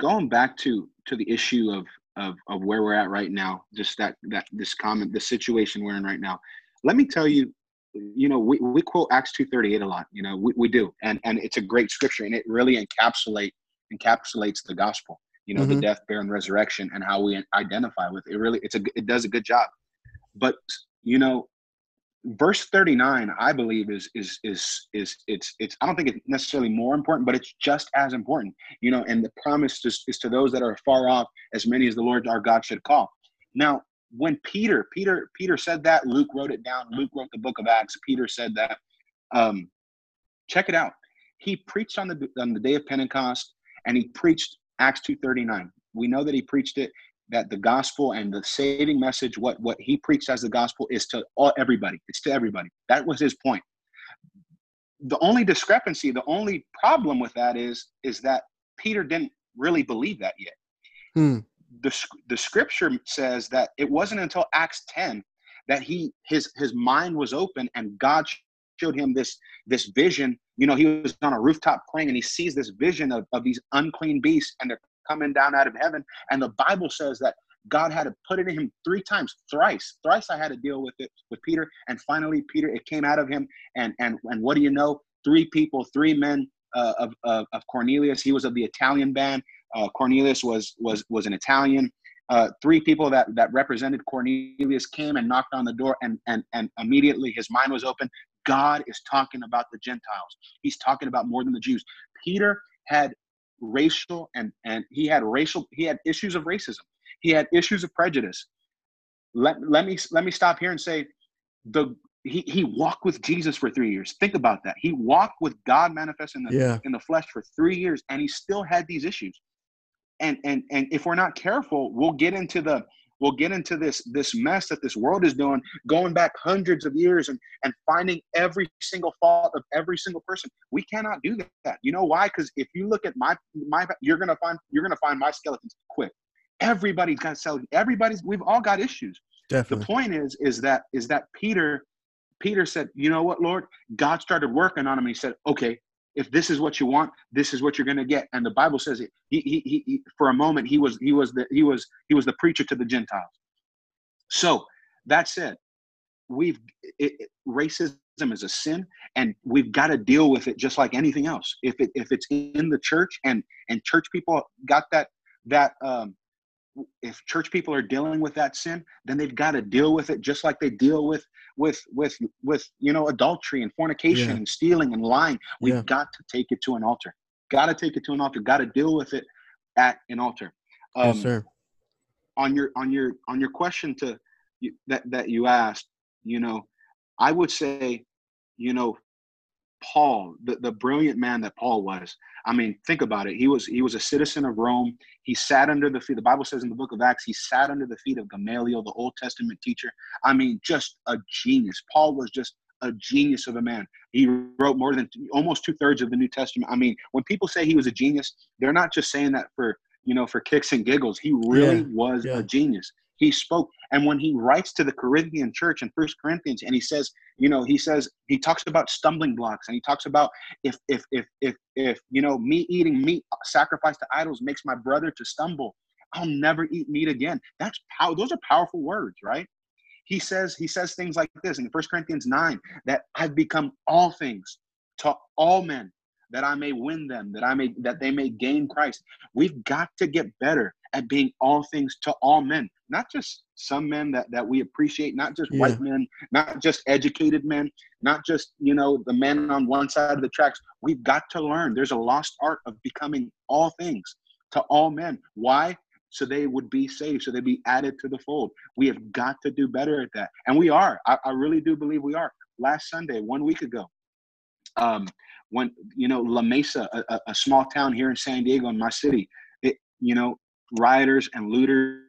going back to to the issue of of of where we're at right now, just that that this comment, the situation we're in right now. Let me tell you you know, we, we quote Acts 2.38 a lot, you know, we, we do. And, and it's a great scripture and it really encapsulate encapsulates the gospel, you know, mm-hmm. the death, burial, and resurrection and how we identify with it. Really, it's a, it does a good job. But, you know, verse 39 i believe is is is is it's it's i don't think it's necessarily more important but it's just as important you know and the promise is, is to those that are far off as many as the lord our god should call now when Peter, Peter, Peter said that, Luke wrote it down. Luke wrote the book of Acts. Peter said that. Um, check it out. He preached on the on the day of Pentecost, and he preached Acts two thirty nine. We know that he preached it. That the gospel and the saving message, what what he preached as the gospel, is to all everybody. It's to everybody. That was his point. The only discrepancy, the only problem with that is is that Peter didn't really believe that yet. Hmm the, the scripture says that it wasn't until Acts 10 that he his his mind was open and God showed him this this vision. You know, he was on a rooftop praying and he sees this vision of, of these unclean beasts and they're coming down out of heaven. And the Bible says that God had to put it in him three times, thrice. Thrice I had to deal with it with Peter. And finally, Peter, it came out of him. And and and what do you know? Three people, three men uh, of, of, of Cornelius. He was of the Italian band. Uh, Cornelius was was was an Italian. Uh, three people that that represented Cornelius came and knocked on the door, and and and immediately his mind was open. God is talking about the Gentiles. He's talking about more than the Jews. Peter had racial and and he had racial he had issues of racism. He had issues of prejudice. Let let me let me stop here and say the he, he walked with Jesus for three years. Think about that. He walked with God manifest in the yeah. in the flesh for three years, and he still had these issues and and and if we're not careful we'll get into the we'll get into this this mess that this world is doing going back hundreds of years and and finding every single fault of every single person. We cannot do that. You know why? Because if you look at my my you're gonna find you're gonna find my skeletons quick. Everybody's got self everybody's we've all got issues. Definitely. the point is is that is that peter peter said you know what lord? God started working on him and he said okay if this is what you want this is what you're going to get. And the bible says it he, he, he, for a moment he was he was the he was he was the preacher to the gentiles. So that said we've it, it, racism is a sin and we've got to deal with it just like anything else. If it if it's in the church and and church people got that that um if church people are dealing with that sin then they've got to deal with it just like they deal with with with with you know adultery and fornication Yeah. and stealing and lying we've Yeah. got to take it to an altar got to take it to an altar got to deal with it at an altar um, yes, sir. on your on your on your question to you, that that you asked you know i would say you know paul the, the brilliant man that paul was i mean think about it. He was he was a citizen of rome. He sat under the feet the bible says in the book of acts he sat under the feet of gamaliel the old testament teacher. I mean just a genius. Paul was just a genius of a man. He wrote more than almost two-thirds of the new testament. I mean when people say he was a genius they're not just saying that for you know for kicks and giggles. He really Yeah, was yeah. a genius he spoke. And when he writes to the corinthian church in first corinthians and he says you know he says he talks about stumbling blocks and he talks about if if if if if you know me eating meat sacrificed to idols makes my brother to stumble i'll never eat meat again. That's power those are powerful words right? He says he says things like this in First corinthians 9 that i've become all things to all men that i may win them that i may that they may gain christ. We've got to get better at being all things to all men. Not just some men that that we appreciate not just Yeah. white men not just educated men not just you know the men on one side of the tracks. We've got to learn. There's a lost art of becoming all things to all men. Why? So they would be saved so they'd be added to the fold. We have got to do better at that. And we are. I, I really do believe we are. Last sunday one week ago um when you know la mesa a, a- a small town here in san diego in my city it you know rioters and looters.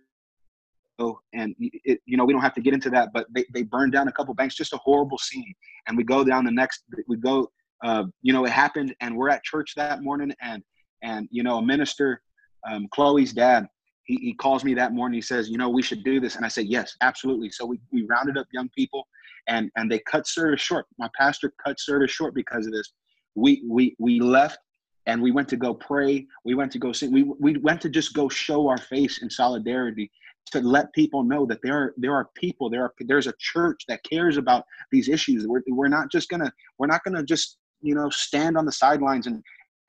And it, you know we don't have to get into that but they, they burned down a couple banks just a horrible scene. And we go down the next we go uh, you know it happened and we're at church that morning and and you know a minister um, chloe's dad he, he calls me that morning he says you know we should do this. And i said yes absolutely. So we, we rounded up young people and and they cut service short. My pastor cut service short because of this. We we we left and we went to go pray. We went to go sing. We, we went to just go show our face in solidarity to let people know that there are there are people there are there's a church that cares about these issues. We're, we're not just gonna we're not gonna just you know stand on the sidelines and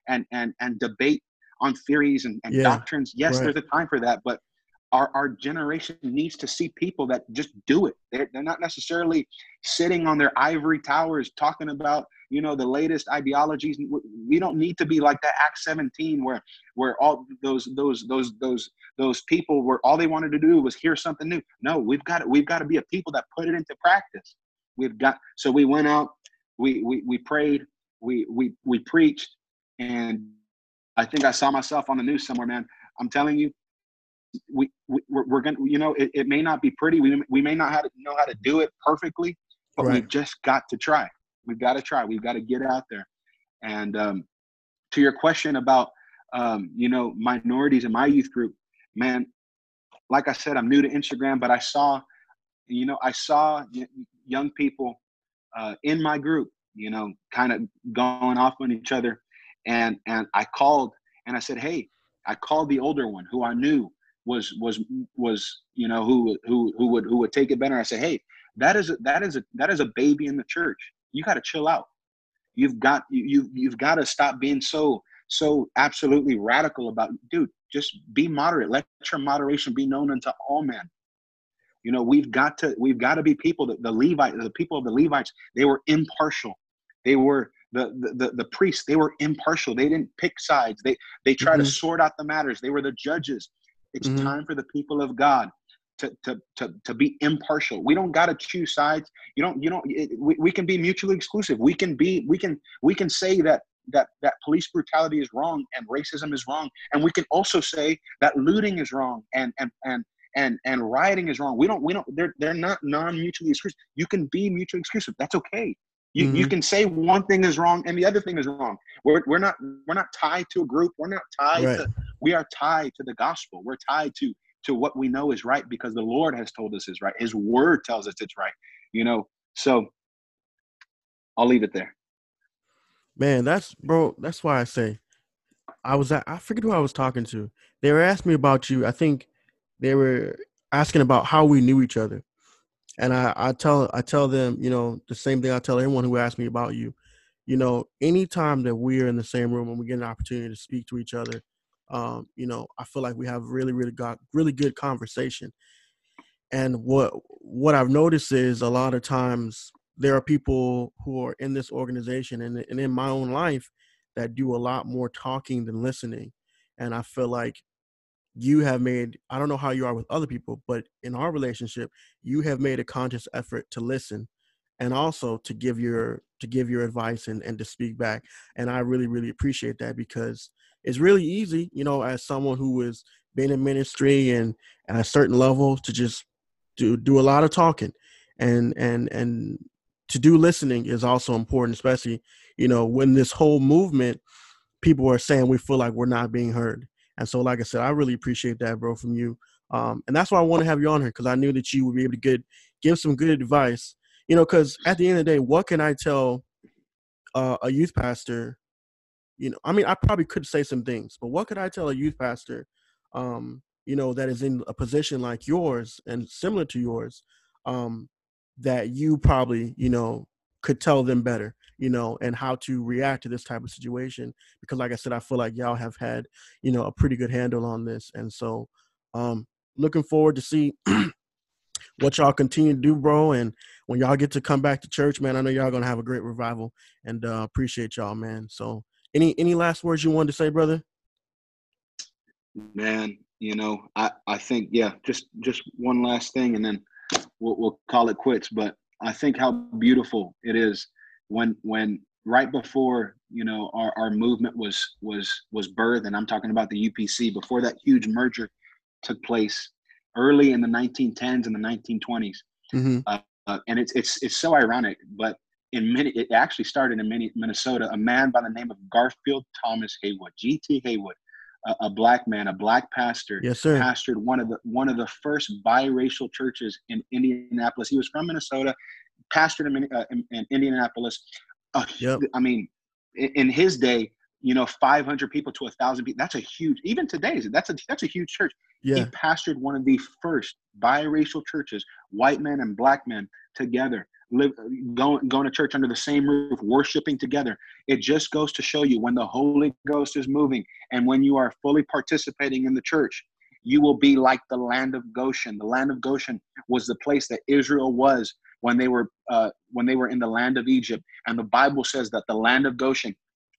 and and and debate on theories and, and Yeah, doctrines. Yes right. there's a time for that but our, our generation needs to see people that just do it. They're, they're not necessarily sitting on their ivory towers talking about you know the latest ideologies. We- don't need to be like that act 17 where where all those those those those those people where all they wanted to do was hear something new. No we've got we've got to be a people that put it into practice. We've got so we went out we we, we prayed we we we preached and i think i saw myself on the news somewhere man. I'm telling you we, we we're, we're gonna you know it, it may not be pretty. We, we may not have to know how to do it perfectly but Right. we've just got to try. We've got to try. We've got to get out there. And um, to your question about um, you know minorities in my youth group man like i said i'm new to instagram but i saw you know i saw y- young people uh, in my group you know kind of going off on each other. And and i called and i said hey i called the older one who i knew was was was you know who who who would who would take it better. I said hey that is a, that is a that is a baby in the church. You got to chill out. You've got you, you you've got to stop being so so absolutely radical about dude just be moderate. Let your moderation be known unto all men. You know we've got to we've got to be people that the levite the people of the levites they were impartial. They were the the, the, priests they were impartial. They didn't pick sides. They they try to Mhm. sort out the matters. They were the judges it's Mhm. time for the people of god to, to, to, to be impartial. We don't got to choose sides. You don't you don't it, we, we can be mutually exclusive. We can be we can we can say that that that police brutality is wrong and racism is wrong. And we can also say that looting is wrong and and and and and rioting is wrong. We don't we don't they're they're not non-mutually exclusive. You can be mutually exclusive. That's okay. You, you can say one thing is wrong and the other thing is wrong. We're, we're not we're not tied to a group. We're not tied Right. to we are tied to the gospel we're tied to to what we know is right because the Lord has told us is right. His word tells us it's right. You know, so I'll leave it there. Man, that's bro. That's why I say I was at. I forget who I was talking to. They were asking me about you. I think they were asking about how we knew each other, and I, I tell I tell them, you know, the same thing I tell everyone who asks me about you. You know, anytime that we're in the same room and we get an opportunity to speak to each other, um, you know, I feel like we have really, really got really good conversation. And what what I've noticed is a lot of times there are people who are in this organization and, and in my own life that do a lot more talking than listening. And I feel like you have made i don't know how you are with other people but in our relationship you have made a conscious effort to listen and also to give your to give your advice and, and to speak back and i really really appreciate that because it's really easy you know as someone who has been in ministry and at a certain level to just do do a lot of talking and and and to do listening is also important especially you know when this whole movement people are saying we feel like we're not being heard and so, like I said, I really appreciate that, bro, from you. Um, and that's why I want to have you on here because I knew that you would be able to get give some good advice. You know, because at the end of the day, what can I tell uh, a youth pastor? You know, I mean, I probably could say some things, but what could I tell a youth pastor? Um, you know, that is in a position like yours and similar to yours, um, that you probably, you know, could tell them better you know, and how to react to this type of situation. Because, like I said, I feel like y'all have had, you know, a pretty good handle on this, and so, um, looking forward to see what y'all continue to do, bro. And when y'all get to come back to church, man, I know y'all gonna have a great revival, and uh, appreciate y'all, man. So, any any last words you wanted to say, brother? Man, you know, I I think yeah, just just one last thing, and then we'll, we'll call it quits. But I think how beautiful it is when when right before you know our, our movement was was was birthed and i'm talking about the upc before that huge merger took place early in the 1910s and the 1920s mm-hmm. uh, uh, and it's it's it's so ironic but in many it actually started in many, minnesota a man by the name of garfield thomas haywood gt haywood a, a, black man a black pastor yes sir pastored one of the one of the first biracial churches in indianapolis he was from minnesota pastored in, uh, in, in Indianapolis. Uh, yep. I mean, in, in, his day, you know, 500 people to a thousand people. That's a huge, even today, that's a, that's a huge church. Yeah. He pastored one of the first biracial churches, white men and black men together, live, going, going to church under the same roof, worshiping together. It just goes to show you when the Holy Ghost is moving and when you are fully participating in the church, you will be like the land of Goshen. The land of Goshen was the place that Israel was when they were uh, when they were in the land of Egypt. And the Bible says that the land of Goshen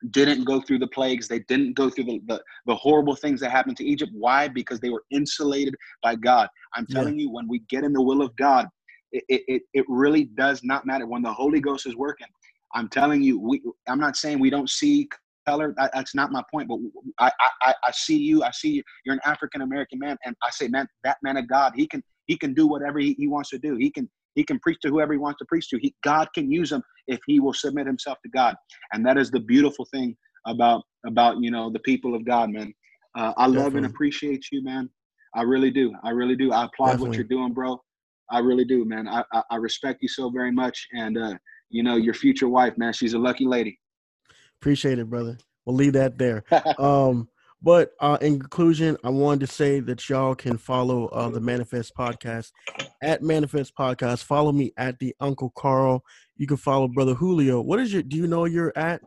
didn't go through the plagues. They didn't go through the, the, the horrible things that happened to Egypt. Why? Because they were insulated by God. I'm telling yeah. you, when we get in the will of God, it, it, it really does not matter. When the Holy Ghost is working, I'm telling you, we, I'm not saying we don't see color. That, that's not my point. But I, I, I see you. I see you. You're an African American man, and I say, man, that man of God, he can he can do whatever he, he wants to do. He can he can preach to whoever he wants to preach to. He, God can use him if he will submit himself to God. And that is the beautiful thing about about you know the people of God, man. Uh, I Definitely. love and appreciate you, man. I really do. I really do. I applaud Definitely. what you're doing, bro. I really do, man. I, I, I respect you so very much, and uh, you know your future wife, man. She's a lucky lady. Appreciate it, brother. We'll leave that there. um, but uh, in conclusion, I wanted to say that y'all can follow uh, the Manifest Podcast at Manifest Podcast. Follow me at the Uncle Carl. You can follow Brother Julio. What is your? Do you know you're at?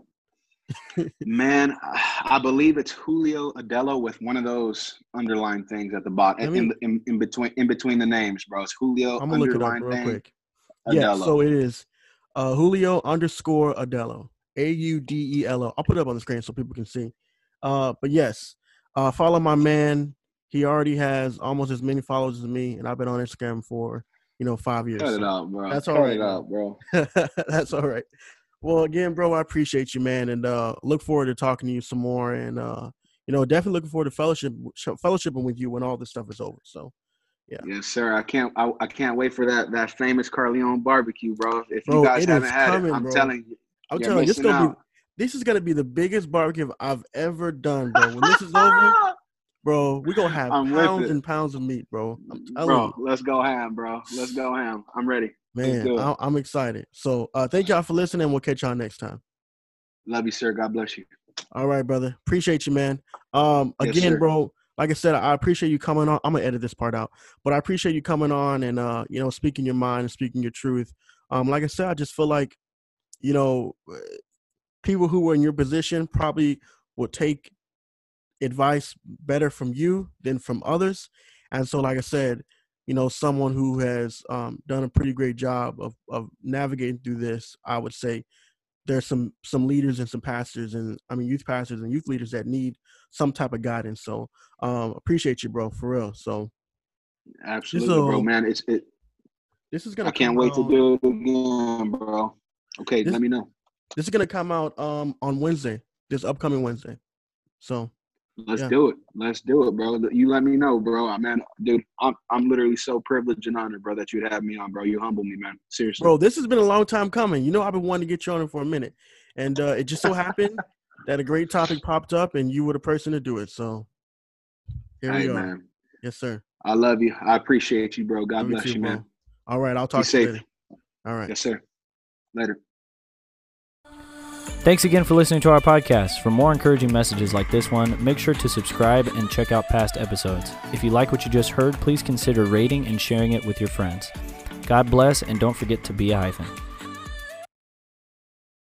Man, I believe it's Julio Audelo with one of those underlined things at the bottom, in, in, in, between in between the names, bro. It's Julio. I'm gonna look it up real thing, quick. Audelo. Yeah, so it is uh, Julio underscore Audelo. A U D E L O. I'll put it up on the screen so people can see. Uh, but yes, uh, follow my man. He already has almost as many followers as me, and I've been on Instagram for you know five years. Cut it out, bro. That's all Cut right, out, bro. That's all right. Well, again, bro, I appreciate you, man, and uh, look forward to talking to you some more. And uh, you know, definitely looking forward to fellowship fellowshipping with you when all this stuff is over. So, yeah. Yes, sir. I can't. I, I can't wait for that that famous Carleone barbecue, bro. If bro, you guys haven't had coming, it, I'm bro. telling you. I'm telling you, it's gonna out. be this is gonna be the biggest barbecue I've ever done, bro. When this is over, bro. We gonna have I'm pounds and pounds of meat, bro. I'm telling bro, you, let's go ham, bro. Let's go ham. I'm ready. Man. I, I'm excited. So, uh, thank y'all for listening. We'll catch y'all next time. Love you, sir. God bless you. All right, brother. Appreciate you, man. Um, Yes, again, sir. bro. Like I said, I appreciate you coming on. I'm gonna edit this part out, but I appreciate you coming on and uh, you know, speaking your mind and speaking your truth. Um, like I said, I just feel like, you know, uh, people who were in your position probably would take advice better from you than from others. And so, like I said, you know, someone who has um, done a pretty great job of of navigating through this, I would say there's some some leaders and some pastors and I mean youth pastors and youth leaders that need some type of guidance. So um appreciate you, bro, for real. So Absolutely, bro, man. It's it. this is gonna I can't wait to do it again, bro. Okay, This- let me know. This is gonna come out um on Wednesday, this upcoming Wednesday. So Let's Yeah. do it. Let's do it, bro. You let me know, bro. I man, dude, I'm I'm literally so privileged and honored, bro, that you'd have me on, bro. You humble me, man. Seriously. bro, this has been a long time coming. You know, I've been wanting to get you on it for a minute. And uh it just so happened that a great topic popped up and you were the person to do it. So here hey, we are. man. Yes, sir. I love you. I appreciate you, bro. God Love you bless too, you, bro. man. All right, I'll Be talk to you later. All right. Yes, sir. Later. Thanks again for listening to our podcast. For more encouraging messages like this one, make sure to subscribe and check out past episodes. If you like what you just heard, please consider rating and sharing it with your friends. God bless, and don't forget to be a hyphen.